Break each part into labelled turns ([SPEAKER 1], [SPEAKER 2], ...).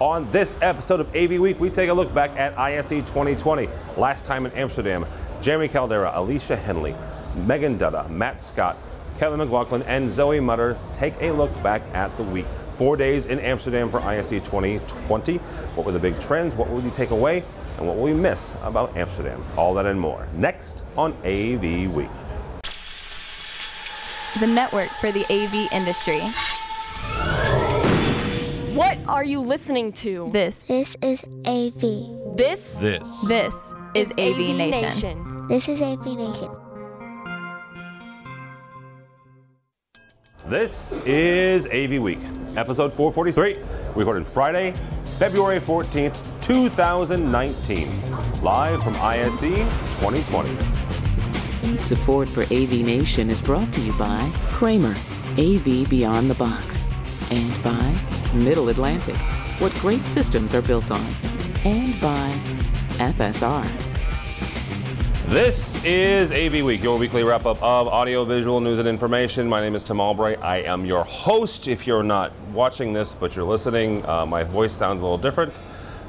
[SPEAKER 1] On this episode of AV Week, we take a look back at ISE 2020. Last time in Amsterdam, Jeremy Caldera, Alicia Henley, Megan Dutta, Matt Scott, Kevin McLaughlin, and Zoe Mutter take a look back at the week. Four days in Amsterdam for ISE 2020. What were the big trends? What will you take away? And what will we miss about Amsterdam? All that and more. Next on AV Week.
[SPEAKER 2] the network for the AV industry.
[SPEAKER 3] What are you listening to?
[SPEAKER 2] This,
[SPEAKER 4] This is AV.
[SPEAKER 3] This
[SPEAKER 5] This.
[SPEAKER 2] this is AV, Nation.
[SPEAKER 4] This is AV Nation.
[SPEAKER 1] This is AV Week, episode 443, recorded Friday, February 14th, 2019, live from ISE 2020.
[SPEAKER 6] Support for AV Nation is brought to you by Kramer, AV Beyond the Box, and by Middle Atlantic, what great systems are built on, and by FSR.
[SPEAKER 1] This is AV Week, your weekly wrap up of audio, visual news and information. My name is Tim Albright. I am your host. If you're not watching this but you're listening, uh, my voice sounds a little different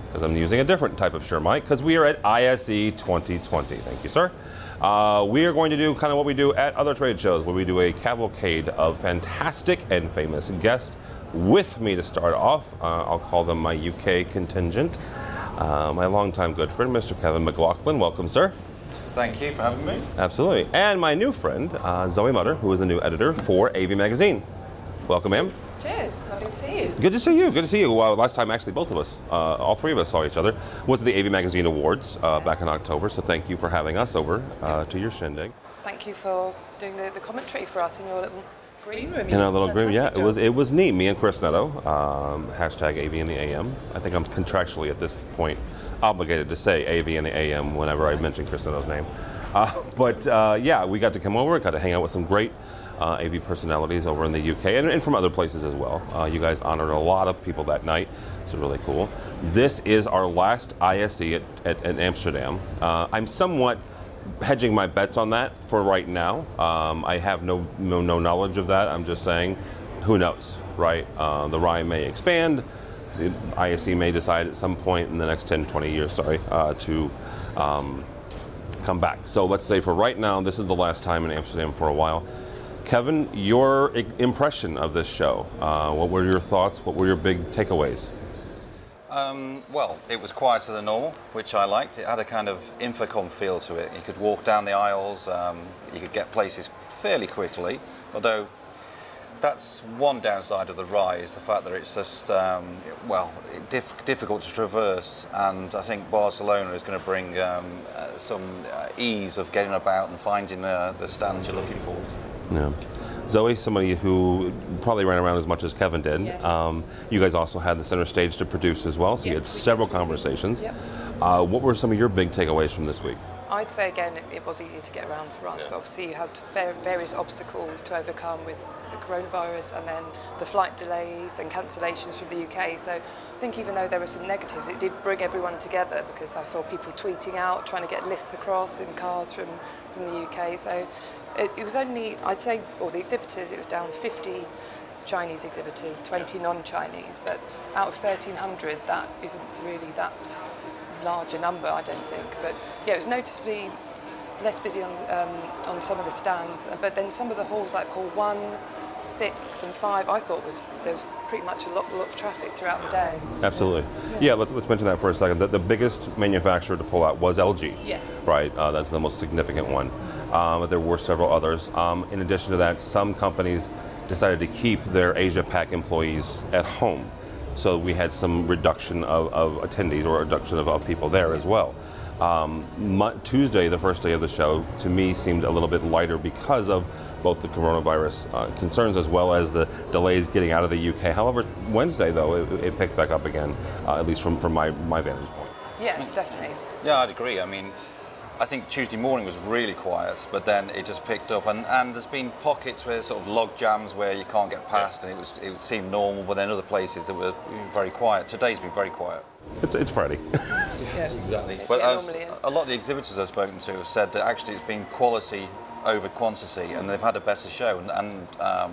[SPEAKER 1] because I'm using a different type of Shure mic because we are at ISE 2020. Thank you, sir. Uh, we are going to do kind of what we do at other trade shows, where we do a cavalcade of fantastic and famous guests. With me to start off, uh, I'll call them my UK contingent, uh, my longtime good friend, Mr. Kevin McLaughlin. Welcome, sir.
[SPEAKER 7] Thank you for having me.
[SPEAKER 1] Absolutely. And my new friend, uh, Zoe Mutter, who is the new editor for AV Magazine. Welcome, ma'am.
[SPEAKER 8] Cheers. Lovely to see you.
[SPEAKER 1] Good to see you. Good to see you. Well, last time, actually, both of us, uh, all three of us saw each other, was at the AV Magazine Awards uh, back in October. So thank you for having us over uh, to your shindig.
[SPEAKER 8] Thank you for doing the, the commentary for us in your little green room.
[SPEAKER 1] In our little group, yeah,
[SPEAKER 8] Fantastic
[SPEAKER 1] it was it was neat. Me and Chris Netto, um, hashtag AV in the AM. I think I'm contractually at this point obligated to say AV in the AM whenever I mention Chris Netto's name. Uh, but uh, yeah, we got to come over, got to hang out with some great uh, AV personalities over in the UK and, and from other places as well. Uh, you guys honored a lot of people that night, so really cool. This is our last ISE at, at, at Amsterdam. Uh, I'm somewhat hedging my bets on that for right now. Um, I have no, no no knowledge of that. I'm just saying, who knows, right? Uh, the RAI may expand. The ISE may decide at some point in the next 10, 20 years, sorry, uh, to um, come back. So let's say for right now, this is the last time in Amsterdam for a while. Kevin, your impression of this show. Uh, what were your thoughts? What were your big takeaways?
[SPEAKER 7] Um, well, it was quieter than normal, which I liked. It had a kind of InfoComm feel to it. You could walk down the aisles, um, you could get places fairly quickly, although that's one downside of the RAI, the fact that it's just, um, well, diff- difficult to traverse. And I think Barcelona is going to bring um, uh, some uh, ease of getting about and finding uh, the stands you're looking for.
[SPEAKER 1] Yeah. Zoe, somebody who probably ran around as much as Kevin did.
[SPEAKER 8] Yes.
[SPEAKER 1] Um, you guys also had the center stage to produce as well, so you had
[SPEAKER 8] we
[SPEAKER 1] several
[SPEAKER 8] did.
[SPEAKER 1] conversations.
[SPEAKER 8] Yep.
[SPEAKER 1] Uh, what were some of your big takeaways from this week?
[SPEAKER 8] I'd say again, it, it was easy to get around for us, but obviously you had va- various obstacles to overcome with the coronavirus and then the flight delays and cancellations from the UK. So I think even though there were some negatives, it did bring everyone together because I saw people tweeting out, trying to get lifts across in cars from, from the UK. So it, it was only, I'd say, or the exhibitors, it was down 50 Chinese exhibitors, 20 non-Chinese, but out of 1,300, that isn't really that larger number, I don't think. But yeah, it was noticeably less busy on um, on some of the stands. But then some of the halls, like hall one, six, and five, I thought was there was pretty much a lot, lot of traffic throughout the day.
[SPEAKER 1] Absolutely. Yeah, let's, let's mention that for a second. The, the biggest manufacturer to pull out was LG.
[SPEAKER 8] Yes.
[SPEAKER 1] Right, uh, that's the most significant one. Um, but there were several others. Um, in addition to that, some companies decided to keep their Asia Pac employees at home. So we had some reduction of, of attendees or reduction of, of people there as well. Um, Mo- Tuesday, the first day of the show, to me seemed a little bit lighter because of both the coronavirus uh, concerns as well as the delays getting out of the UK. However, Wednesday, though, it, it picked back up again, uh, at least from, from my, my vantage point.
[SPEAKER 8] Yeah, definitely.
[SPEAKER 7] Yeah, I'd agree. I mean, I think Tuesday morning was really quiet, but then it just picked up, and, and there's been pockets where sort of log jams where you can't get past, and it was it seemed normal, but then other places that were very quiet. Today's been very quiet.
[SPEAKER 1] It's, it's Friday.
[SPEAKER 8] Yeah,
[SPEAKER 7] Exactly. But
[SPEAKER 8] yeah,
[SPEAKER 7] as- a lot of the exhibitors I've spoken to have said that actually it's been quality over quantity, and they've had a better show. And, and um,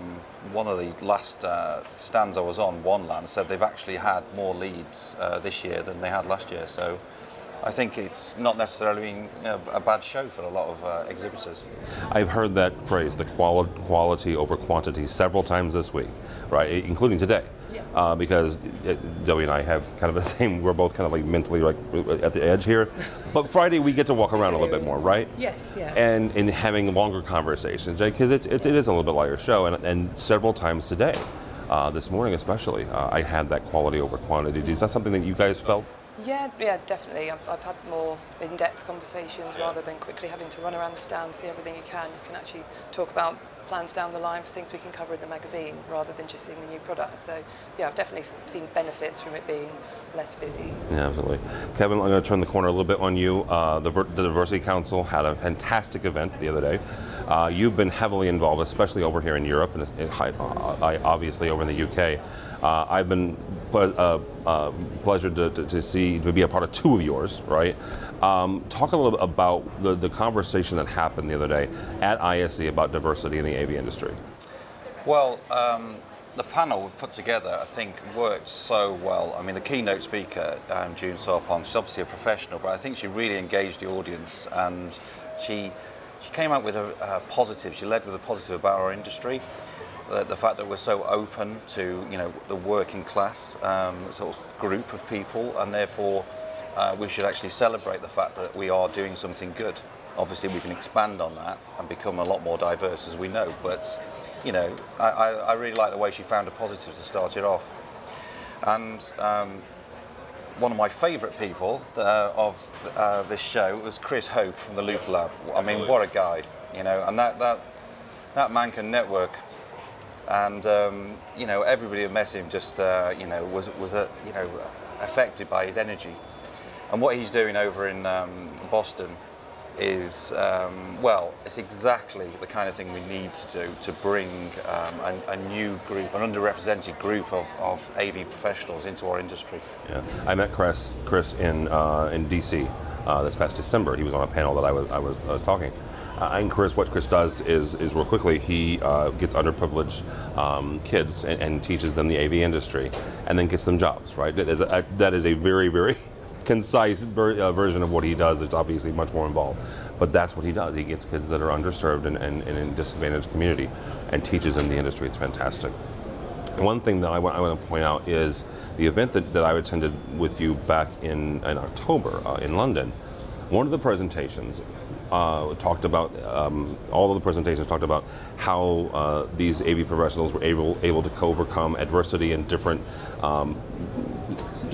[SPEAKER 7] one of the last uh, stands I was on, ONELAN, said they've actually had more leads uh, this year than they had last year. So I think it's not necessarily been a bad show for a lot of uh, exhibitors.
[SPEAKER 1] I've heard that phrase, the quali- quality over quantity, several times this week, right, including today. Uh, because Joey and I have kind of the same. We're both kind of like mentally like at the edge here, but Friday we get to walk around a little bit more, right?
[SPEAKER 8] Yes, yeah.
[SPEAKER 1] And in having longer conversations, because it, it, it is a little bit lighter show, and, and several times today, uh, this morning especially, uh, I had that quality over quantity. Is that something that you guys felt?
[SPEAKER 8] Yeah, yeah, definitely. I've, I've had more in-depth conversations rather than quickly having to run around the stand, see everything you can. You can actually talk about plans down the line for things we can cover in the magazine rather than just seeing the new product. So, yeah, I've definitely seen benefits from it being less busy.
[SPEAKER 1] Yeah, absolutely. Kevin, I'm going to turn the corner a little bit on you. Uh, the, the, Diversity Council had a fantastic event the other day. Uh, you've been heavily involved, especially over here in Europe and uh, obviously over in the UK. Uh, I've been ple- uh, uh, to, to, to, see to be a part of two of yours, right? Um, talk a little bit about the, the conversation that happened the other day at ISE about diversity in the AV industry.
[SPEAKER 7] Well, um, the panel we put together, I think, worked so well. I mean, the keynote speaker, um, June Sarpong, she's obviously a professional, but I think she really engaged the audience and she she came out with a, a positive. She led with a positive about our industry the, the, fact that we're so open to you know the working class um, sort of group of people, and therefore uh, we should actually celebrate the fact that we are doing something good. Obviously, we can expand on that and become a lot more diverse, as we know. But you know, I, I, I really like the way she found a positive to start it off, and. Um, one of my favourite people uh, of uh, this show was Chris Hope from the Loop Lab. I mean, what a guy, you know, and that, that, that man can network and um, you know everybody who met him just uh, you know was was uh, you know affected by his energy, and what he's doing over in um, Boston is um, well, it's exactly the kind of thing we need to do to bring um, a, a, new group, an underrepresented group of, of AV professionals into our industry.
[SPEAKER 1] Yeah, I met Chris Chris in uh, in DC uh, this past December. He was on a panel that I was I was uh, talking uh, and Chris, what Chris does is, is real quickly, he uh, gets underprivileged um, kids and, and, teaches them the AV industry, and then gets them jobs. Right? That is a very, very concise ver- uh, version of what he does. It's obviously much more involved, but that's what he does. He gets kids that are underserved and, and, and in disadvantaged community, and teaches them the industry. It's fantastic. One thing that I want, I want to point out is the event that, that I attended with you back in, in October uh, in London. One of the presentations uh, talked about um, all of the presentations talked about how uh, these AV professionals were able able to overcome adversity and different um,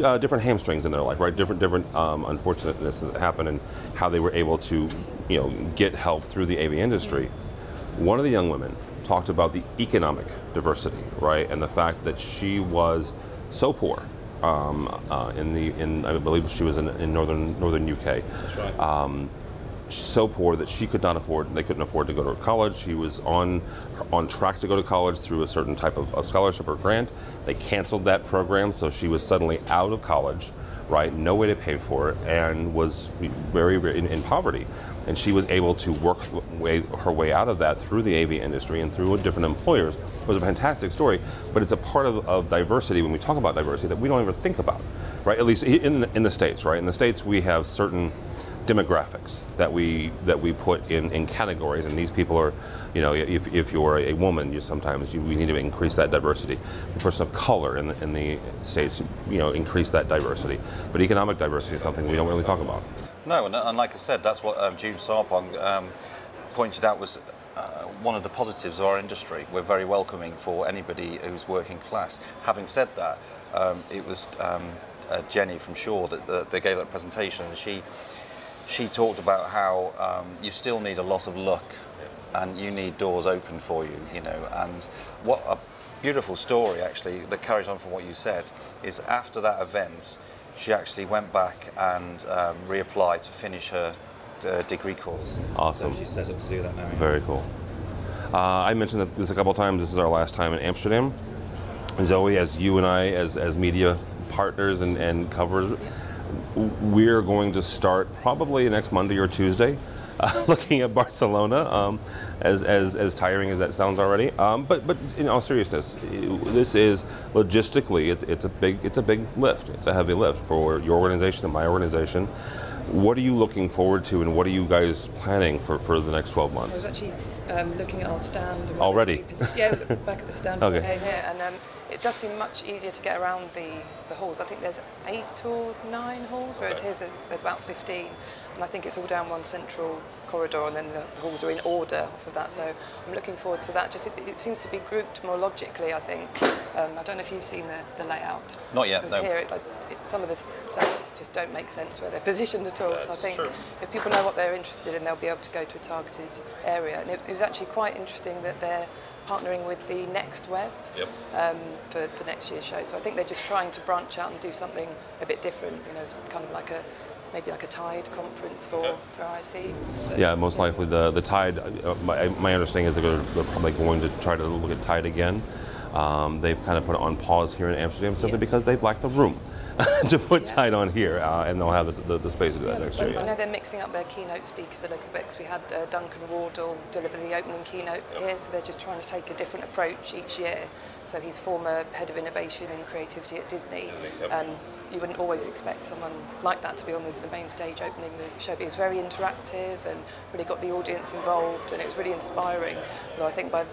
[SPEAKER 1] uh, different hamstrings in their life, right? Different different um, unfortunateness that happened, and how they were able to you know get help through the AV industry. One of the young women talked about the economic diversity, right, and the fact that she was so poor um, uh, in the in I believe she was in, in northern northern UK.
[SPEAKER 7] That's right.
[SPEAKER 1] Um, so poor that she could not afford they couldn't afford to go to college. She was on on track to go to college through a certain type of, of scholarship or grant. They canceled that program so she was suddenly out of college right? No way to pay for it and was very, very in, in, poverty. And she was able to work way, her way out of that through the AV industry and through different employers. It was a fantastic story but it's a part of, of diversity when we talk about diversity that we don't even think about right? At least in in the states right? In the states we have certain demographics that we that we put in, in categories and these people are you know if, if you're a woman you sometimes you, we need to increase that diversity the person of color in the, in the states you know increase that diversity but economic diversity is something we don't really talk about
[SPEAKER 7] no and, and like I said that's what um, June Sarpong um, pointed out was uh, one of the positives of our industry. We're very welcoming for anybody who's working class. Having said that, um, it was um, uh, Jenny from Shaw that, that, they gave that presentation, and she she talked about how um, you still need a lot of luck and you need doors open for you, you know. And what a beautiful story, actually, that carries on from what you said, is after that event, she actually went back and um, reapplied to finish her uh, degree course.
[SPEAKER 1] Awesome.
[SPEAKER 7] So she's set up to do that now.
[SPEAKER 1] Very cool. Uh, I mentioned this a couple times. This is our last time in Amsterdam. Zoe, as you and I, as, as media partners and, and covers, we're going to start probably next Monday or Tuesday uh, looking at Barcelona, um, as, as, as tiring as that sounds already. Um, but but in all seriousness, this is logistically it's, it's a big it's a big lift. It's a heavy lift for your organization and my organization. What are you looking forward to, and what are you guys planning for, for the next 12 months?
[SPEAKER 8] I was actually um, looking at our stand.
[SPEAKER 1] Already?
[SPEAKER 8] position- Yeah, back at the stand
[SPEAKER 1] Okay.
[SPEAKER 8] here, and um, it does seem much easier to get around the, the halls. I think there's eight or nine halls, whereas here there's, there's about 15, and I think it's all down one central corridor, and then the halls are in order off of that. So I'm looking forward to that. Just it, it seems to be grouped more logically. I think. Um, I don't know if you've seen the, the layout.
[SPEAKER 7] Not yet,
[SPEAKER 8] Because
[SPEAKER 7] no.
[SPEAKER 8] here, it, like, it, some of the stands just don't make sense where they're positioned at all. so I think
[SPEAKER 7] true.
[SPEAKER 8] if people know what they're interested in, they'll be able to go to a targeted area. And it, it was actually quite interesting that they're partnering with the Next Web
[SPEAKER 7] Yep.
[SPEAKER 8] um, for, for next year's show. So I think they're just trying to branch out and do something a bit different. You know, kind of like a maybe like a Tide conference for for ISE. But-
[SPEAKER 1] Yeah, most likely the the tide. Uh, my, my understanding is they're, going to, they're probably going to try to look at tide again. Um, they've kind of put it on pause here in Amsterdam simply
[SPEAKER 8] Yeah.
[SPEAKER 1] because they've lacked the room to put
[SPEAKER 8] Yeah.
[SPEAKER 1] tide on here, uh, and they'll have the, the, the space to do that
[SPEAKER 8] Yeah,
[SPEAKER 1] next year.
[SPEAKER 8] I know they're mixing up their keynote speakers a little bit because we had uh, Duncan Wardle deliver the opening keynote here, so they're just trying to take a different approach each year. So he's former head of innovation and creativity at Disney, and you wouldn't always expect someone like that to be on the, the main stage opening the show. But he was very interactive and really got the audience involved, and it was really inspiring. Although I think by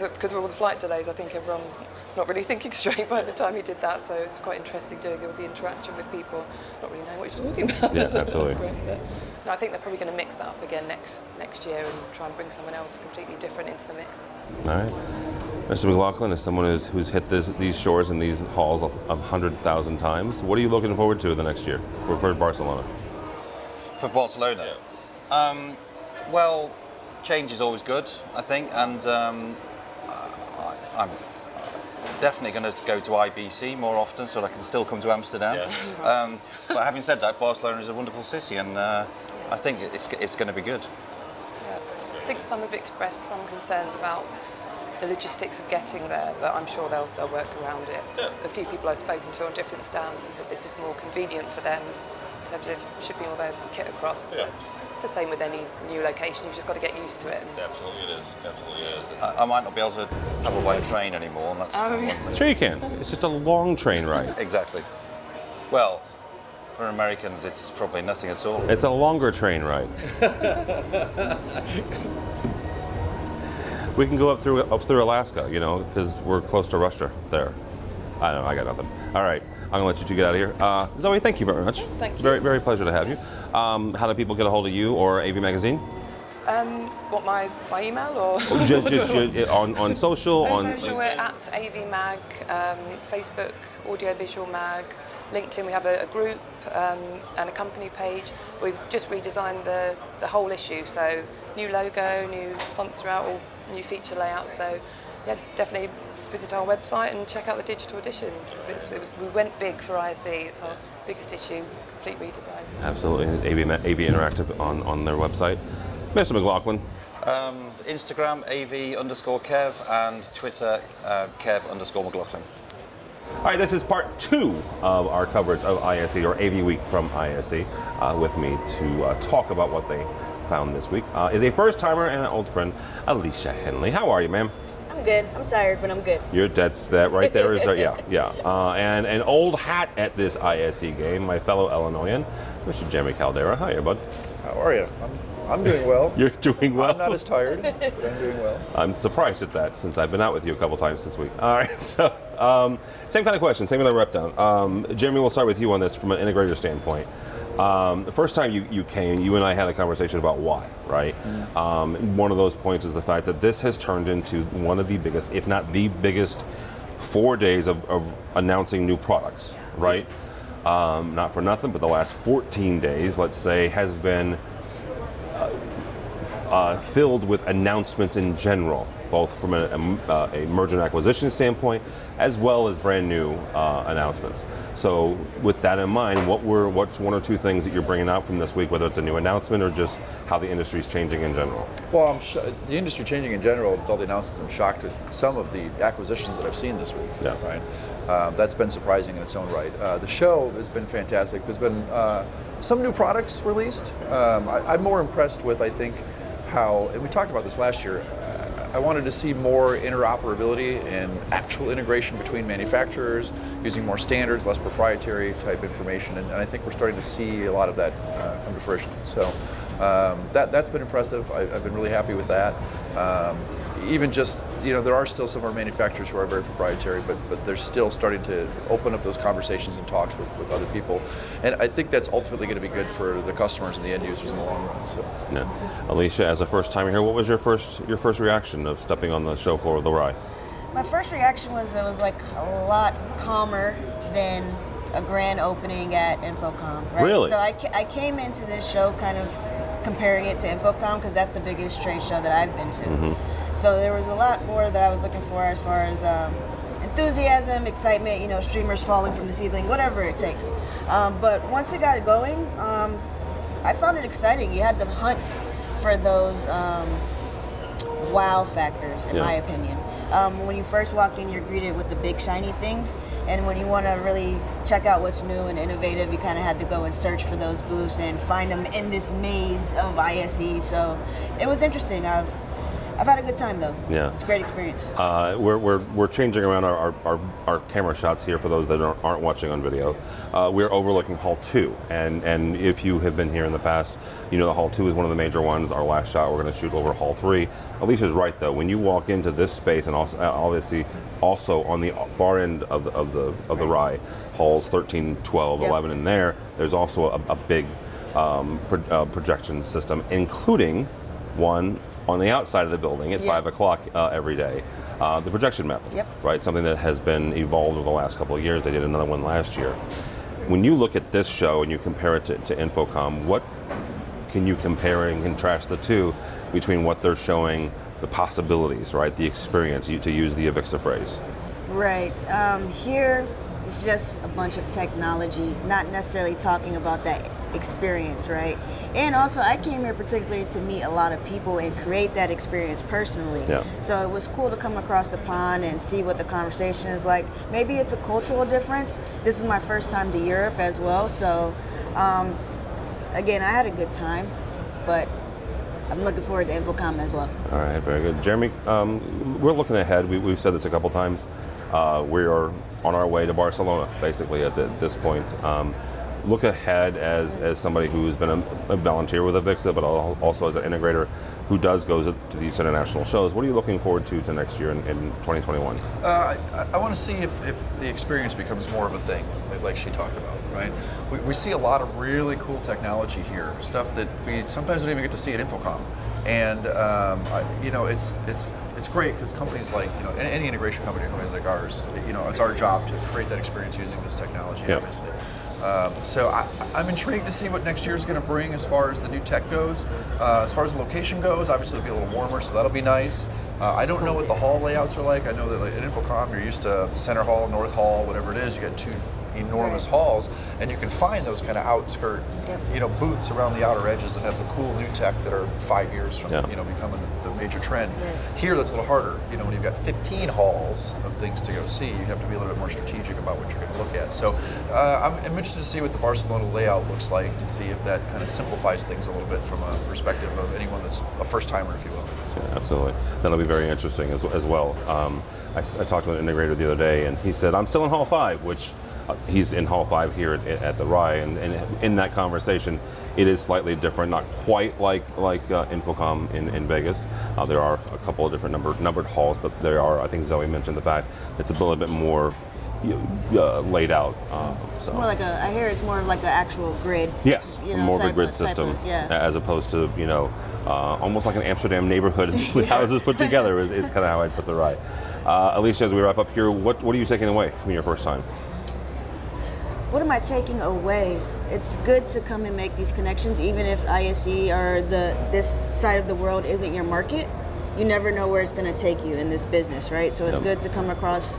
[SPEAKER 8] because of all the flight delays, I think everyone's not really thinking straight by the time he did that. So it's quite interesting doing all the interaction with people, not really knowing what you're talking about.
[SPEAKER 1] Yeah,
[SPEAKER 8] So
[SPEAKER 1] absolutely.
[SPEAKER 8] That's great. But, no, I think they're probably going to mix that up again next next year and try and bring someone else completely different into the mix.
[SPEAKER 1] All right. Mr. McLaughlin, as someone who's, who's hit this, these shores and these halls a a hundred thousand times, what are you looking forward to the next year for, for Barcelona?
[SPEAKER 7] For Barcelona? Um, well, change is always good, I think, and um, I, I'm definitely going to go to IBC more often so that I can still come to Amsterdam. Um, but having said that, Barcelona is a wonderful city, and uh, I think it's, it's going to be good.
[SPEAKER 8] Yeah. I think some have expressed some concerns about the logistics of getting there, but I'm sure they'll, they'll work around it. A few people I've spoken to on different stands have said this is more convenient for them in terms of shipping all their kit across. But it's the same with any new location, you've just got to get used to it.
[SPEAKER 5] Absolutely, it is. Absolutely, it is.
[SPEAKER 7] I, I might not be able to travel by train anymore, and that's
[SPEAKER 8] Oh,
[SPEAKER 7] one
[SPEAKER 8] yeah.
[SPEAKER 1] Sure, you can. It's just a long train ride.
[SPEAKER 7] Exactly. Well, for Americans, it's probably nothing at all.
[SPEAKER 1] It's a longer train ride. we can go up through up through Alaska, you know, because we're close to Russia there. I don't know. I got nothing. All right, I'm gonna let you two get out of here. Uh, Zoe, thank you very much.
[SPEAKER 8] Thank you.
[SPEAKER 1] Very very pleasure to have you. Um, how do people get a hold of you or AV Magazine?
[SPEAKER 8] Um, what, my, my email or?
[SPEAKER 1] just just uh, on on social on.
[SPEAKER 8] social, we're at AV Mag, um, Facebook, Audiovisual Mag, LinkedIn. We have a, a group um, and a company page. We've just redesigned the, the whole issue. So new logo, new fonts throughout, all new feature layout. So yeah, definitely visit our website and check out the digital editions because it was, we went big for ISE. It's our biggest issue, complete redesign.
[SPEAKER 1] Absolutely, AV Ma- AV Interactive on on their website. Mr. McLaughlin,
[SPEAKER 7] Um, Instagram, AV underscore Kev, and Twitter, uh, Kev underscore McLaughlin.
[SPEAKER 1] All right, this is part two of our coverage of ISE or AV Week from ISE. Uh, with me to uh, talk about what they found this week uh, is a first timer and an old friend, Alicia Henley. How are you, ma'am?
[SPEAKER 9] I'm good. I'm tired, but I'm good.
[SPEAKER 1] You're that's that right there is yeah yeah uh, and an old hat at this ISE game, my fellow Illinoisan, Mr. Jeremy Caldera. Hi, bud.
[SPEAKER 10] How are you? I'm, I'm doing well.
[SPEAKER 1] You're doing well.
[SPEAKER 10] I'm not as tired, but I'm doing well.
[SPEAKER 1] I'm surprised at that since I've been out with you a couple times this week. All right, so um, same kind of question, same kind of rep down. Um, Jeremy, we'll start with you on this from an integrator standpoint. Um, the first time you, you came, you and I had a conversation about why, right? Um, one of those points is the fact that this has turned into one of the biggest, if not the biggest, four days of, of announcing new products, right? Um, not for nothing, but the last 14 days, let's say, has been uh, filled with announcements in general, both from a, a, uh, a merger and acquisition standpoint, as well as brand new uh, announcements. So, with that in mind, what were what's one or two things that you're bringing out from this week, whether it's a new announcement or just how the industry is changing in general?
[SPEAKER 10] Well, I'm sh- the industry changing in general with all the announcements. I'm shocked at some of the acquisitions that I've seen this week.
[SPEAKER 1] Yeah.
[SPEAKER 10] Right. Uh, that's been surprising in its own right. Uh, the show has been fantastic. There's been uh, some new products released. Um, I, am more impressed with, I think, how, and we talked about this last year, I wanted to see more interoperability and actual integration between manufacturers, using more standards, less proprietary type information, and, and I think we're starting to see a lot of that uh, come to fruition. So um, that, that's been impressive. I, have been really happy with that. Um, even just you know there are still some of our manufacturers who are very proprietary but but they're still starting to open up those conversations and talks with, with other people. And i think that's ultimately going to be good for the customers and the end users in the long run so.
[SPEAKER 1] Yeah. alicia as a first timer here what was your first your first reaction of stepping on the show floor of the RAI?
[SPEAKER 9] my first reaction was it was like a lot calmer than a grand opening at InfoComm right?
[SPEAKER 1] Really?
[SPEAKER 9] So i, I came into this show kind of comparing it to InfoComm because that's the biggest trade show that i've been to. Mm-hmm so there was a lot more that I was looking for as far as um, enthusiasm, excitement, you know, streamers falling from the ceiling, whatever it takes. Um, but once it got going, um, I found it exciting. You had to hunt for those um, wow factors, in yeah. my opinion. Um, when you first walk in, you're greeted with the big shiny things, and when you want to really check out what's new and innovative, you kind of had to go and search for those booths and find them in this maze of ISE. So it was interesting. I've I've had a good time though.
[SPEAKER 1] Yeah,
[SPEAKER 9] it's a great experience.
[SPEAKER 1] Uh, we're, we're, we're changing around our, our, our, our, camera shots here for those that aren't watching on video. Uh, we're overlooking Hall 2, and, and if you have been here in the past, you know the Hall 2 is one of the major ones. Our last shot, we're going to shoot over Hall 3. Alicia's right though, when you walk into this space, and also, uh, obviously also on the far end of the, of the, of the RAI, halls 13, 12, yep. 11 in there, there's also a, a big um, pro, uh, projection system, including one on the outside of the building at yep. 5 o'clock uh, every day. Uh, the projection method,
[SPEAKER 9] yep.
[SPEAKER 1] right? Something that has been evolved over the last couple of years. They did another one last year. When you look at this show and you compare it to, to InfoComm, what can you compare and contrast the two between what they're showing, the possibilities, right? The experience, to use the Avixa phrase.
[SPEAKER 9] Right. Um, here, it's just a bunch of technology, not necessarily talking about that experience, right? And also, I came here particularly to meet a lot of people and create that experience personally.
[SPEAKER 1] Yeah.
[SPEAKER 9] So it was cool to come across the pond and see what the conversation is like. Maybe it's a cultural difference. This is my first time to Europe as well, so um, again, I had a good time, but I'm looking forward to InfoComm as well.
[SPEAKER 1] All right, very good. Jeremy, um, we're looking ahead. We, have said this a couple times. Uh, we are on our way to Barcelona, basically, at the, this point. Um, look ahead as, as somebody who's been a, a, volunteer with Avixa, but also as an integrator who does go to these international shows. What are you looking forward to to next year in, in 2021?
[SPEAKER 10] Uh, I, I want to see if, if the experience becomes more of a thing, like she talked about, right? We, we see a lot of really cool technology here, stuff that we sometimes don't even get to see at InfoComm. And um, I, you know, it's it's it's great because companies like you know any, any integration company, companies like ours, you know, it's our job to create that experience using this technology, yep. obviously. Um, so I, am intrigued to see what next year is going to bring as far as the new tech goes. Uh, as far as the location goes, obviously it'll be a little warmer, so that'll be nice. Uh, I don't know what the hall layouts are like. I know that like, at InfoComm you're used to Center Hall, North Hall, whatever it is. You got two enormous halls, and you can find those kind of outskirt, yep. you know, booths around the outer edges that have the cool new tech that are five years from yeah. you know becoming the major trend. Here, that's a little harder. You know, when you've got 15 halls of things to go see, you have to be a little bit more strategic about what you're going to look at. So, uh, I'm, I'm interested to see what the Barcelona layout looks like to see if that kind of simplifies things a little bit from a perspective of anyone that's a first timer, if you will.
[SPEAKER 1] Yeah, absolutely. That'll be very interesting as, as well. Um, I, I, talked to an integrator the other day, and he said, I'm still in Hall 5, which he's in Hall 5 here at, at the RAI, and, and, in that conversation, it is slightly different, not quite like like uh, InfoComm in, in Vegas. Uh, there are a couple of different numbered, numbered halls, but there are, I think Zoe mentioned the fact it's a little bit more uh, laid out. Uh,
[SPEAKER 9] so. It's more like a. I hear it's more like an actual grid.
[SPEAKER 1] Yes, you know, more of a grid of, system, of, yeah. as opposed to you know, uh, almost like an Amsterdam neighborhood with houses put together. Is, is kind of how I'd put the RAI. Uh, Alicia, as we wrap up here, what what are you taking away from your first time?
[SPEAKER 9] What am I taking away? It's good to come and make these connections, even if ISE or the this side of the world isn't your market. You never know where it's going to take you in this business, right? So it's yep. good to come across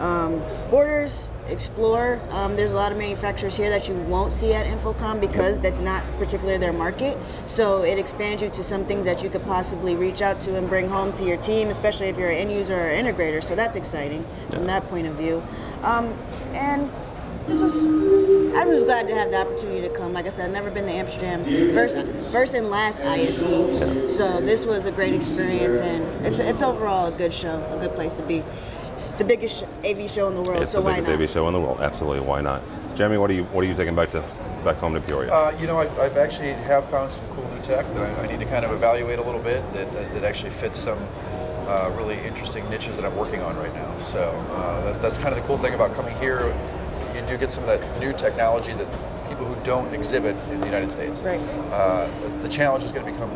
[SPEAKER 9] um, borders, explore. Um, there's a lot of manufacturers here that you won't see at InfoComm because that's not particularly their market. So it expands you to some things that you could possibly reach out to and bring home to your team, especially if you're an end user or integrator. So that's exciting yeah. from that point of view. Um, and this was I'm just glad to have the opportunity to come. Like I said, I've never been to Amsterdam. First, first and last ISE. So this was a great experience, and it's it's overall a good show, a good place to be. It's the biggest AV show in the world,
[SPEAKER 1] It's
[SPEAKER 9] so
[SPEAKER 1] the
[SPEAKER 9] why
[SPEAKER 1] biggest
[SPEAKER 9] not?
[SPEAKER 1] AV show in the world. Absolutely, why not? Jeremy, what are you what are you taking back to back home to Peoria?
[SPEAKER 10] Uh, you know, I, I've actually have found some cool new tech that I, I need to kind of evaluate a little bit that, that, that actually fits some uh, really interesting niches that I'm working on right now. So uh, that, that's kind of the cool thing about coming here. You do get some of that new technology that people who don't exhibit in the United States.
[SPEAKER 9] Right.
[SPEAKER 10] Uh, the, the challenge is going to become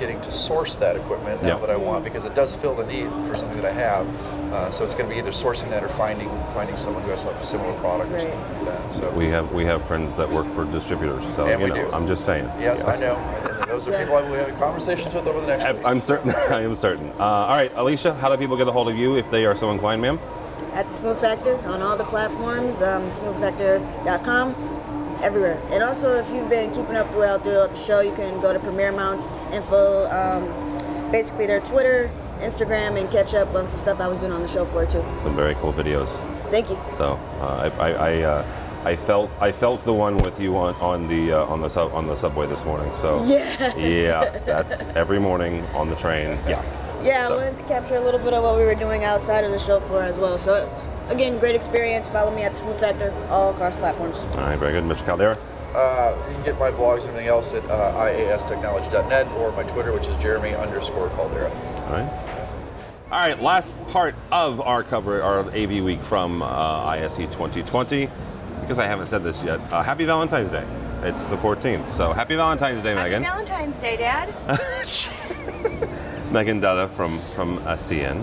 [SPEAKER 10] getting to source that equipment now
[SPEAKER 1] Yeah.
[SPEAKER 10] that I want because it does fill the need for something that I have. Uh, so it's going to be either sourcing that or finding finding someone who has a similar product or
[SPEAKER 9] Right.
[SPEAKER 10] something like that. So
[SPEAKER 1] we have we have friends that work for distributors, so
[SPEAKER 10] And
[SPEAKER 1] you
[SPEAKER 10] we
[SPEAKER 1] know,
[SPEAKER 10] do.
[SPEAKER 1] I'm just saying.
[SPEAKER 10] Yes,
[SPEAKER 1] Yeah.
[SPEAKER 10] I know. And those are people I will be having conversations with over the next
[SPEAKER 1] I-
[SPEAKER 10] week.
[SPEAKER 1] I'm certain. I am certain. Uh, all right, Alicia, how do people get a hold of you if they are so inclined, ma'am?
[SPEAKER 9] At Smooth Factor on all the platforms, um, smoothfactor.com, everywhere. And also, if you've been keeping up throughout, throughout the show, you can go to Premier Mounts info, um, basically their Twitter, Instagram, and catch up on some stuff I was doing on the show for too.
[SPEAKER 1] Some very cool videos.
[SPEAKER 9] Thank you.
[SPEAKER 1] So uh, I, I, I, uh, I felt I felt the one with you on, on the uh, on the sub, on the subway this morning. So
[SPEAKER 9] Yeah.
[SPEAKER 1] yeah, that's every morning on the train. Yeah.
[SPEAKER 9] Yeah,
[SPEAKER 1] So-
[SPEAKER 9] I wanted to capture a little bit of what we were doing outside of the show floor as well. So, again, great experience. Follow me at Smooth Factor all across platforms.
[SPEAKER 1] All right, very good, Mr. Caldera.
[SPEAKER 10] Uh, you can get my blogs and everything else at uh, iastechnology.net or my Twitter, which is Jeremy underscore Caldera.
[SPEAKER 1] All right. All right, last part of our cover, our AV week from uh, ISE 2020. Because I haven't said this yet, uh, happy Valentine's Day. It's the 14th, so happy Valentine's Day, Megan.
[SPEAKER 11] Valentine's Day, Dad.
[SPEAKER 1] Megan Dutta from from ASEAN.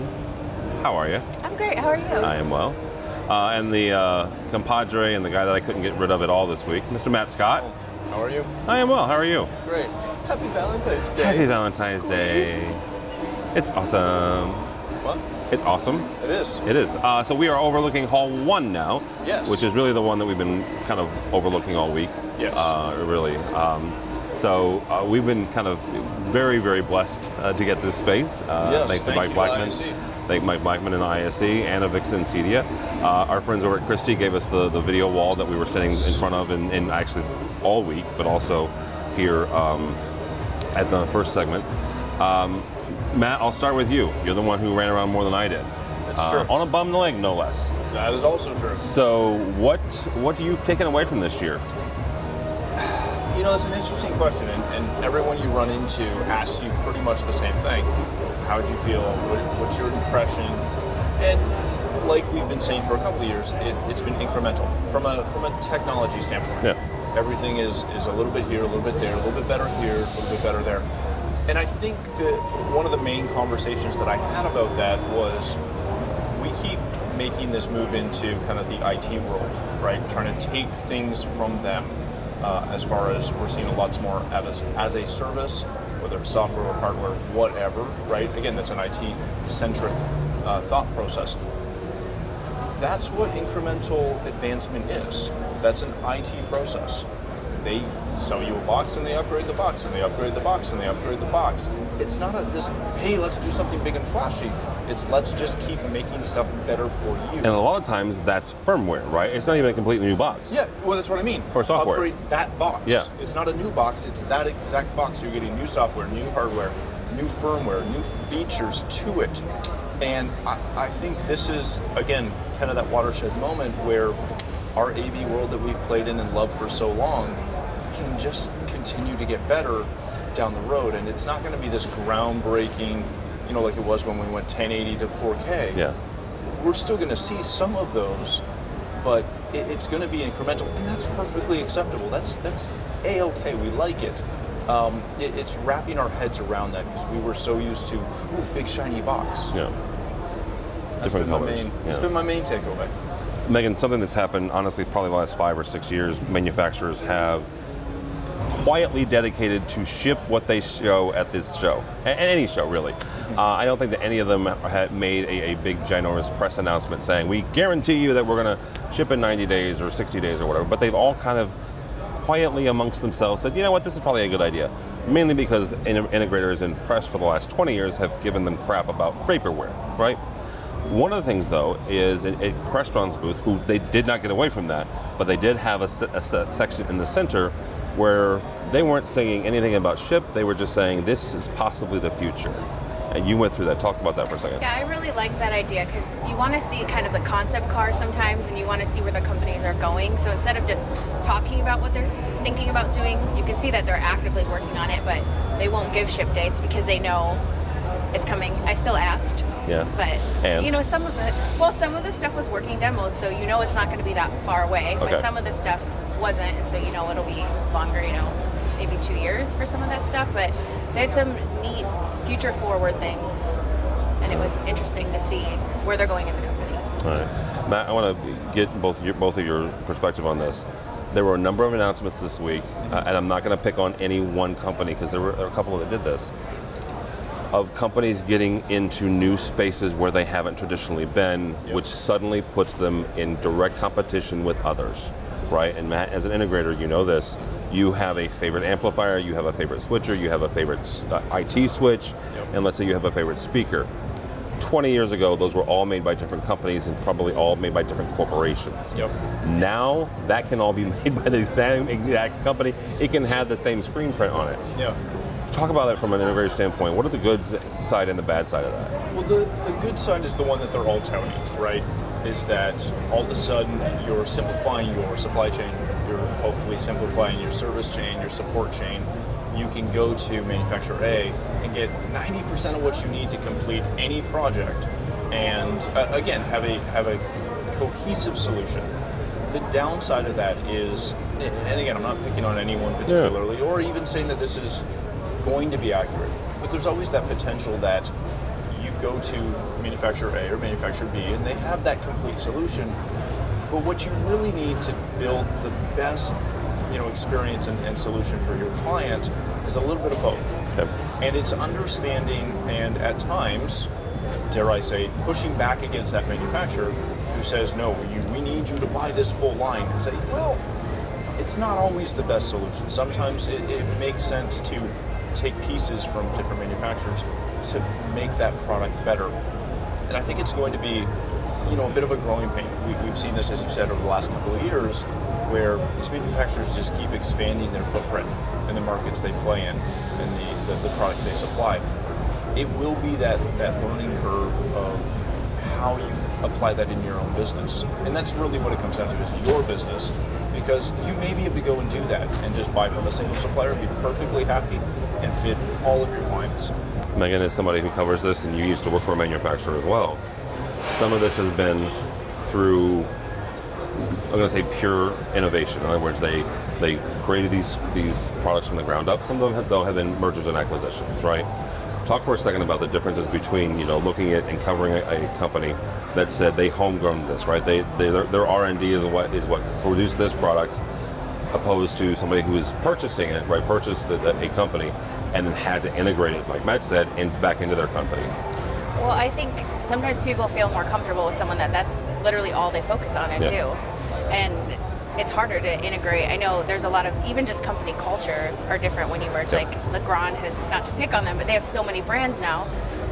[SPEAKER 1] How are you?
[SPEAKER 11] I'm great. How are you?
[SPEAKER 1] I am well. Uh, and the uh, compadre and the guy that I couldn't get rid of at all this week, Mr. Matt Scott.
[SPEAKER 12] How are you?
[SPEAKER 1] I am well. How are you?
[SPEAKER 12] Great. Happy Valentine's Day.
[SPEAKER 1] Happy Valentine's Day. It's awesome.
[SPEAKER 12] What?
[SPEAKER 1] It's awesome.
[SPEAKER 12] It is.
[SPEAKER 1] It is. Uh, so we are overlooking Hall One now.
[SPEAKER 12] Yes.
[SPEAKER 1] Which is really the one that we've been kind of overlooking all week.
[SPEAKER 12] Yes.
[SPEAKER 1] Uh, really. Um, so uh, we've been kind of very, very blessed uh, to get this space. Uh,
[SPEAKER 12] Yes,
[SPEAKER 1] thanks to
[SPEAKER 12] thank
[SPEAKER 1] Mike
[SPEAKER 12] you,
[SPEAKER 1] Blackman.
[SPEAKER 12] ISE.
[SPEAKER 1] Thank Mike Blackman and ISE, and AVIXA, Cedia. Uh, our friends over at Christie gave us the, the video wall that we were sitting in front of, and, and actually all week, but also here um, at the first segment. Um, Matt, I'll start with you. You're the one who ran around more than I did.
[SPEAKER 12] That's
[SPEAKER 1] Uh,
[SPEAKER 12] true.
[SPEAKER 1] On a bum leg, no less.
[SPEAKER 12] That is also true.
[SPEAKER 1] So, what what do you taken away from this year?
[SPEAKER 12] You know, it's an interesting question, and, and everyone you run into asks you pretty much the same thing. How did you feel? What, what's your impression? And like we've been saying for a couple of years, it, it's been incremental from a from a technology standpoint.
[SPEAKER 1] Yeah.
[SPEAKER 12] Everything is is a little bit here, a little bit there, a little bit better here, a little bit better there. And I think that one of the main conversations that I had about that was we keep making this move into kind of the IT world, right? Trying to take things from them uh, as far as we're seeing a lot more as, as a service, whether it's software or hardware, whatever, right? Again, that's an IT centric uh, thought process. That's what incremental advancement is. That's an IT process. They sell you a box and they upgrade the box and they upgrade the box and they upgrade the box. It's not a this hey let's do something big and flashy. It's let's just keep making stuff better for you.
[SPEAKER 1] And a lot of times that's firmware, right? It's not even a completely new box.
[SPEAKER 12] Yeah, well, that's what I mean.
[SPEAKER 1] Or software.
[SPEAKER 12] Upgrade that box.
[SPEAKER 1] Yeah.
[SPEAKER 12] It's not a new box, it's that exact box. You're getting new software, new hardware, new firmware, new features to it. And I, I think this is, again, kind of that watershed moment where our AV world that we've played in and loved for so long can just continue to get better down the road. And it's not going to be this groundbreaking, you know, like it was when we went 1080 to 4K
[SPEAKER 1] Yeah.
[SPEAKER 12] we're still going to see some of those, but it, it's going to be incremental, and that's perfectly acceptable. That's that's a okay. We like it. Um, it. It's wrapping our heads around that because we were so used to ooh, big shiny box.
[SPEAKER 1] Yeah.
[SPEAKER 12] That's
[SPEAKER 1] Different
[SPEAKER 12] been my
[SPEAKER 1] colors.
[SPEAKER 12] main. It's
[SPEAKER 1] Yeah.
[SPEAKER 12] been my main takeaway.
[SPEAKER 1] Megan, something that's happened, honestly, probably the last five or six years, manufacturers have quietly dedicated to ship what they show at this show, at any show really. Uh, I don't think that any of them had made a, a big, ginormous press announcement saying, we guarantee you that we're going to ship in 90 days or 60 days or whatever, but they've all kind of quietly amongst themselves said, you know what, this is probably a good idea. Mainly because integrators and press for the last 20 years have given them crap about vaporware, right? One of the things, though, is at, at Crestron's booth, who they did not get away from that, but they did have a, a se- section in the center where they weren't saying anything about ship. They were just saying this is possibly the future. And you went through that. Talk about that for a second.
[SPEAKER 11] Yeah, I really like that idea because you want to see kind of the concept car sometimes and you want to see where the companies are going. So instead of just talking about what they're thinking about doing, you can see that they're actively working on it, but they won't give ship dates because they know it's coming. I still asked.
[SPEAKER 1] Yeah.
[SPEAKER 11] But
[SPEAKER 1] And?
[SPEAKER 11] you know, some of the well, some of the stuff was working demos, so you know it's not going to be that far away.
[SPEAKER 1] Okay.
[SPEAKER 11] But some of the stuff wasn't, and so you know it'll be longer. You know, maybe two years for some of that stuff. But they had some neat future forward things, and it was interesting to see where they're going as a company.
[SPEAKER 1] All right, Matt. I want to get both your, both of your perspective on this. There were a number of announcements this week, uh, and I'm not going to pick on any one company because there were a couple that did this. Of companies getting into new spaces where they haven't traditionally been, which suddenly puts them in direct competition with others, right? And Matt, as an integrator, you know this. You have a favorite amplifier, you have a favorite switcher, you have a favorite uh, IT switch, and let's say you have a favorite speaker. 20 years ago, those were all made by different companies and probably all made by different corporations.
[SPEAKER 12] Yep.
[SPEAKER 1] Now, that can all be made by the same exact company. It can have the same screen print on it.
[SPEAKER 12] Yeah.
[SPEAKER 1] Talk about it from an integrator standpoint. What are the good side and the bad side of that?
[SPEAKER 12] Well, the, the good side is the one that they're all touting, right? Is that all of a sudden you're simplifying your supply chain, you're hopefully simplifying your service chain, your support chain. You can go to manufacturer A and get 90% of what you need to complete any project, and uh, again have a have a cohesive solution. The downside of that is, and again, I'm not picking on anyone particularly, or even saying that this is going to be accurate, but there's always that potential that go to manufacturer A or manufacturer B and they have that complete solution. But what you really need to build the best you know, experience and, and solution for your client is a little bit of both. Yep. And it's understanding and at times, dare I say, pushing back against that manufacturer who says, no, you, we need you to buy this full line and say, well, it's not always the best solution. Sometimes it, it makes sense to take pieces from different manufacturers to make that product better. And I think it's going to be, you know, a bit of a growing pain. We, we've seen this, as you said, over the last couple of years, where these manufacturers just keep expanding their footprint in the markets they play in and the, the, the products they supply. It will be that, that learning curve of how you apply that in your own business. And that's really what it comes down to is your business because you may be able to go and do that and just buy from a single supplier, and be perfectly happy, and fit all of your clients.
[SPEAKER 1] Megan is somebody who covers this, and you used to work for a manufacturer as well. Some of this has been through, I'm going to say, pure innovation. In other words, they they created these these products from the ground up. Some of them have, though have been mergers and acquisitions, right? Talk for a second about the differences between you know looking at and covering a, a company that said they homegrown this, right? They, they their, their R and D is what is what produced this product, opposed to somebody who is purchasing it, right? Purchased the, the, a company and then had to integrate it, like Matt said, in, back into their company.
[SPEAKER 11] Well, I think sometimes people feel more comfortable with someone that that's literally all they focus on and
[SPEAKER 1] Yeah.
[SPEAKER 11] do. And it's harder to integrate. I know there's a lot of even just company cultures are different when you merge.
[SPEAKER 1] Yeah.
[SPEAKER 11] Like Legrand has not to pick on them, but they have so many brands now.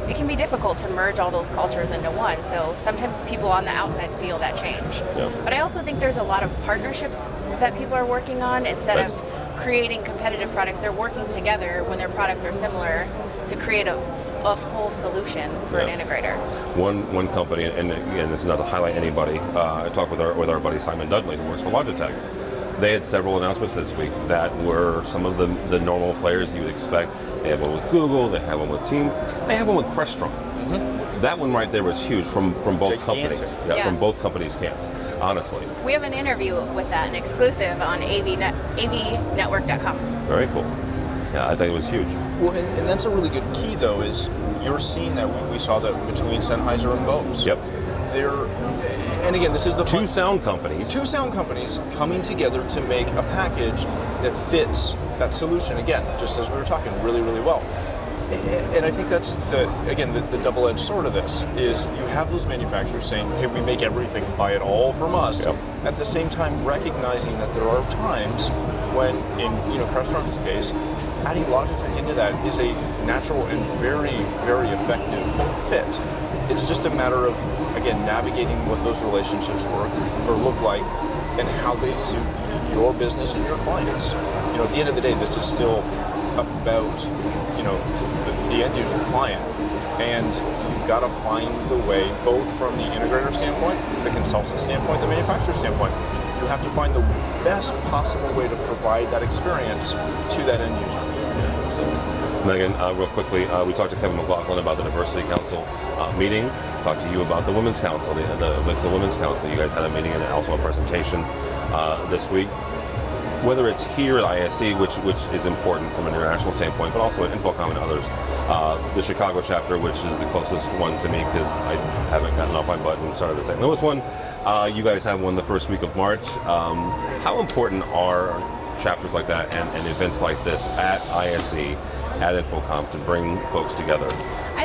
[SPEAKER 11] It can be difficult to merge all those cultures into one. So sometimes people on the outside feel that change.
[SPEAKER 1] Yeah.
[SPEAKER 11] But I also think there's a lot of partnerships that people are working on instead
[SPEAKER 1] That's-
[SPEAKER 11] of creating competitive products. They're working together when their products are similar to create a, a full solution for
[SPEAKER 1] Yeah.
[SPEAKER 11] an integrator.
[SPEAKER 1] One one company, and again, this is not to highlight anybody. Uh, I talked with our with our buddy Simon Dudley, who works for Logitech. They had several announcements this week that were some of the the normal players you would expect. They have one with Google. They have one with Team. They have one with Crestron. Mm-hmm. That one right there was huge from from both
[SPEAKER 12] Gigantic.
[SPEAKER 1] companies. Yeah,
[SPEAKER 11] Yeah.
[SPEAKER 1] from both companies' camps. Honestly,
[SPEAKER 11] We have an interview with that, an exclusive on AVNet, avnetwork.com.
[SPEAKER 1] very cool. Yeah, I think it was huge.
[SPEAKER 12] Well, and, and that's a really good key, though, is you're seeing that we saw that between Sennheiser and Bose.
[SPEAKER 1] Yep.
[SPEAKER 12] They're, and again, this is the
[SPEAKER 1] Two
[SPEAKER 12] fun-
[SPEAKER 1] sound companies.
[SPEAKER 12] two sound companies coming together to make a package that fits that solution. Again, just as we were talking, really, really well. And I think that's the again the, the double-edged sword of this is you have those manufacturers saying, "Hey, we make everything, buy it all from us."
[SPEAKER 1] Yep.
[SPEAKER 12] At the same time, recognizing that there are times when, in you know Crestron's case, adding Logitech into that is a natural and very, very effective fit. it's just a matter of again navigating what those relationships work or look like, and how they suit your business and your clients. You know, at the end of the day, this is still about you know the, the end user, client, and you've got to find the way, both from the integrator standpoint, the consultant standpoint, the manufacturer standpoint. You have to find the best possible way to provide that experience to that end user.
[SPEAKER 1] Megan, uh, real quickly, uh, we talked to Kevin McLaughlin about the Diversity Council uh, meeting. Talked to you about the Women's Council, the, the AVIXA Women's Council. You guys had a meeting and also a presentation uh, this week. Whether it's here at ISE, which which is important from an international standpoint, but also at InfoComm and others, uh, the Chicago chapter, which is the closest one to me because I haven't gotten off my butt and started the St. Louis one. Uh, you guys have one the first week of March. Um, how important are chapters like that and, and events like this at ISE, at InfoComm to bring folks together?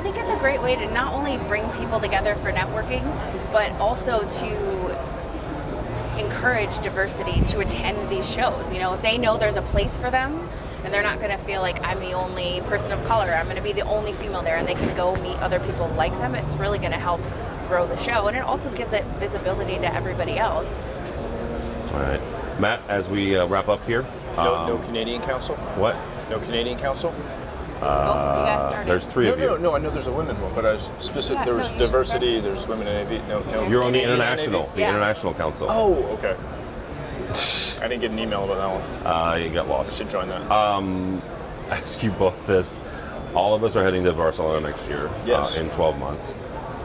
[SPEAKER 11] I think it's a great way to not only bring people together for networking, but also to encourage diversity to attend these shows. You know, if they know there's a place for them, and they're not going to feel like I'm the only person of color, I'm going to be the only female there, and they can go meet other people like them, it's really going to help grow the show. And it also gives it visibility to everybody else.
[SPEAKER 1] All right. Matt, as we uh, wrap up here.
[SPEAKER 12] No,
[SPEAKER 1] um,
[SPEAKER 12] no Canadian Council.
[SPEAKER 1] What?
[SPEAKER 12] No Canadian Council.
[SPEAKER 1] Uh, there's three
[SPEAKER 12] no,
[SPEAKER 1] of
[SPEAKER 12] no,
[SPEAKER 1] you.
[SPEAKER 12] No, no, I know there's a women one, but I was specific.
[SPEAKER 11] Yeah,
[SPEAKER 12] there
[SPEAKER 11] no,
[SPEAKER 12] was
[SPEAKER 11] you
[SPEAKER 12] diversity. There's women in AV. No, no.
[SPEAKER 1] You're on the
[SPEAKER 12] Canadians in
[SPEAKER 1] international,
[SPEAKER 12] AV?
[SPEAKER 1] the international council.
[SPEAKER 12] Oh, okay. I didn't get an email about that one.
[SPEAKER 1] Uh, you got
[SPEAKER 12] I
[SPEAKER 1] lost.
[SPEAKER 12] should join that.
[SPEAKER 1] Um, ask you both this. All of us are heading to Barcelona next year
[SPEAKER 12] Yes.
[SPEAKER 1] uh, in 12 months.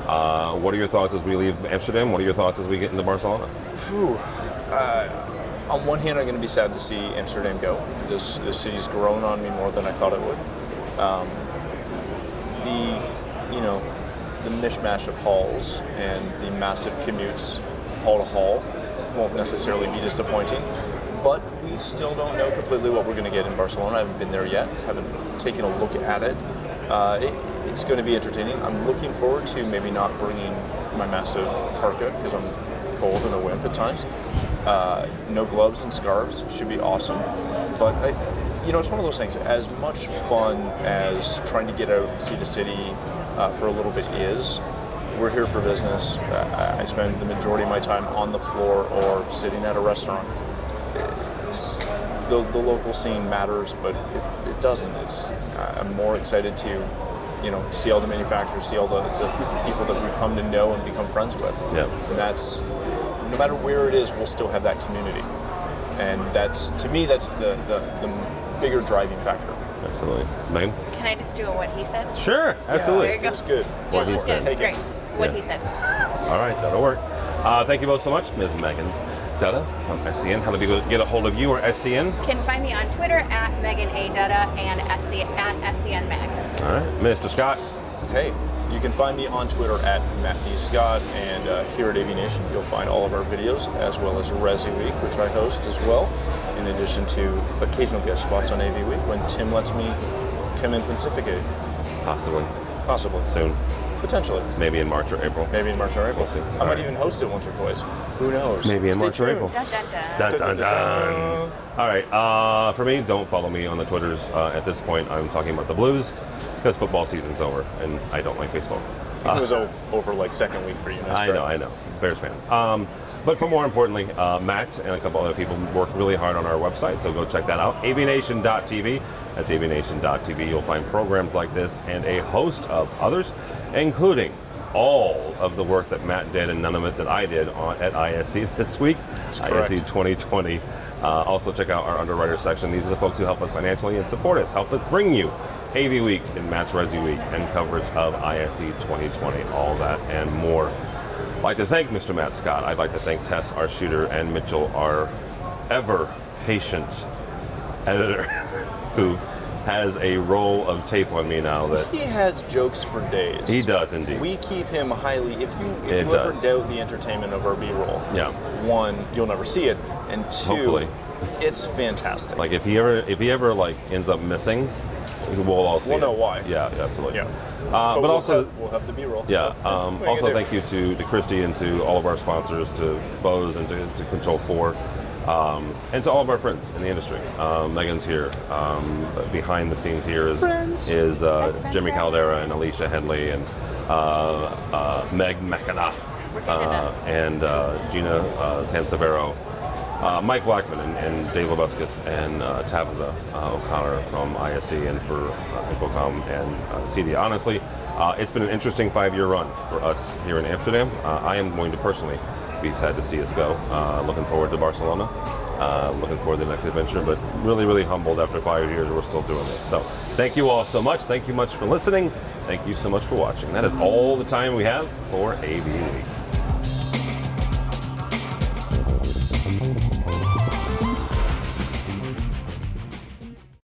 [SPEAKER 1] Uh, what are your thoughts as we leave Amsterdam? What are your thoughts as we get into Barcelona?
[SPEAKER 12] Phew. Uh, on one hand, I'm going to be sad to see Amsterdam go. This this city's grown on me more than I thought it would. Um, the you know the mishmash of halls and the massive commutes hall to hall won't necessarily be disappointing. But we still don't know completely what we're going to get in Barcelona. I haven't been there yet. Haven't taken a look at it. Uh, it it's going to be entertaining. I'm looking forward to maybe not bringing my massive parka because I'm cold and a wimp at times. Uh, no gloves and scarves should be awesome. But I, you know, it's one of those things. As much fun as trying to get out and see the city uh, for a little bit is, we're here for business. Uh, I spend the majority of my time on the floor or sitting at a restaurant. The, the local scene matters, but it, it doesn't. It's, I'm more excited to, you know, see all the manufacturers, see all the, the people that we've come to know and become friends with.
[SPEAKER 1] Yeah.
[SPEAKER 12] And that's, no matter where it is, we'll still have that community. And that's, to me, that's the, the, the bigger driving factor.
[SPEAKER 1] Absolutely. Megan?
[SPEAKER 11] Can I just do a what he said?
[SPEAKER 1] Sure, absolutely.
[SPEAKER 11] There you go.
[SPEAKER 12] It's good.
[SPEAKER 1] What
[SPEAKER 11] Yeah,
[SPEAKER 1] he said.
[SPEAKER 11] good.
[SPEAKER 12] Take it.
[SPEAKER 11] What
[SPEAKER 1] Yeah.
[SPEAKER 11] he said.
[SPEAKER 1] All right, that'll work. Uh, thank you both so much, Ms. Megan Dutta from SCN. How do people get a hold of you or SCN?
[SPEAKER 11] Can find me on Twitter at Megan A. Dutta and SC, at SCN Mag.
[SPEAKER 1] All right, Mr. Scott.
[SPEAKER 12] Hey, you can find me on Twitter at Matt D. Scott, and uh, here at AVNation, you'll find all of our videos as well as Resi Week, which I host as well, in addition to occasional guest spots on AV Week when Tim lets me come and pontificate.
[SPEAKER 1] Possibly
[SPEAKER 12] Possibly.
[SPEAKER 1] soon,
[SPEAKER 12] Potentially.
[SPEAKER 1] maybe in March or April.
[SPEAKER 12] Maybe in March or April.
[SPEAKER 1] We'll see.
[SPEAKER 12] I
[SPEAKER 1] All
[SPEAKER 12] might
[SPEAKER 1] right.
[SPEAKER 12] even host it once or twice. Who knows?
[SPEAKER 1] Maybe in
[SPEAKER 12] Stay
[SPEAKER 1] March or. April.
[SPEAKER 11] Dun, dun, dun.
[SPEAKER 1] Dun,
[SPEAKER 12] Dun,
[SPEAKER 1] dun,
[SPEAKER 12] dun, dun,
[SPEAKER 1] dun. All right. Uh, for me, don't follow me on the Twitters. Uh, at this point, I'm talking about the Blues because football season's over and I don't like baseball.
[SPEAKER 12] It was over like second week for you.
[SPEAKER 1] I know, I know. Bears fan. Um, but for more importantly, uh, Matt and a couple other people worked really hard on our website, so go check that out. avnation.tv. That's avnation.tv. You'll find programs like this and a host of others, including all of the work that Matt did and none of it that I did on, at ISE this week,
[SPEAKER 12] correct.
[SPEAKER 1] ISE 2020. Uh, also, check out our underwriter section. These are the folks who help us financially and support us, help us bring you AV Week and Matt's Resi Week and coverage of ISE 2020, all that and more. I'd like to thank Mr. Matt Scott. I'd like to thank Tess, our shooter, and Mitchell, our ever patient editor, who has a roll of tape on me now that
[SPEAKER 12] He has jokes for days.
[SPEAKER 1] he does indeed.
[SPEAKER 12] We keep him highly. If you if
[SPEAKER 1] It
[SPEAKER 12] you ever doubt the entertainment of our B-roll,
[SPEAKER 1] Yeah.
[SPEAKER 12] one you'll never see it, and two,
[SPEAKER 1] Hopefully.
[SPEAKER 12] it's fantastic.
[SPEAKER 1] like if he ever if he ever like ends up missing, we'll all see.
[SPEAKER 12] We'll know
[SPEAKER 1] it.
[SPEAKER 12] why.
[SPEAKER 1] Yeah, yeah, absolutely.
[SPEAKER 12] yeah,
[SPEAKER 1] Uh, but
[SPEAKER 12] we'll
[SPEAKER 1] also,
[SPEAKER 12] have, we'll have the B-roll.
[SPEAKER 1] Yeah.
[SPEAKER 12] so,
[SPEAKER 1] Um,
[SPEAKER 12] what are
[SPEAKER 1] also, thank you to, to Christy and to all of our sponsors, to Bose and to, to Control 4, Um, and to all of our friends in the industry. Um, Megan's here. Um, behind the scenes here is,
[SPEAKER 12] Friends.
[SPEAKER 1] is uh, Jimmy Caldera and Alicia Henley and uh, uh, Meg McKenna uh, and uh, Gina uh, Sansevero, uh, Mike Blackman and, and Dave Labuskes and uh, Tabitha uh, O'Connor from ISE and for uh, InfoComm and uh, CEDIA. Honestly, uh, it's been an interesting five-year run for us here in Amsterdam. Uh, I am going to personally be sad to see us go. Looking forward to Barcelona. Looking forward to the next adventure, but really, really humbled after five years we're still doing this. So, thank you all so much. Thank you much for listening. Thank you so much for watching. That is all the time we have for AV Week.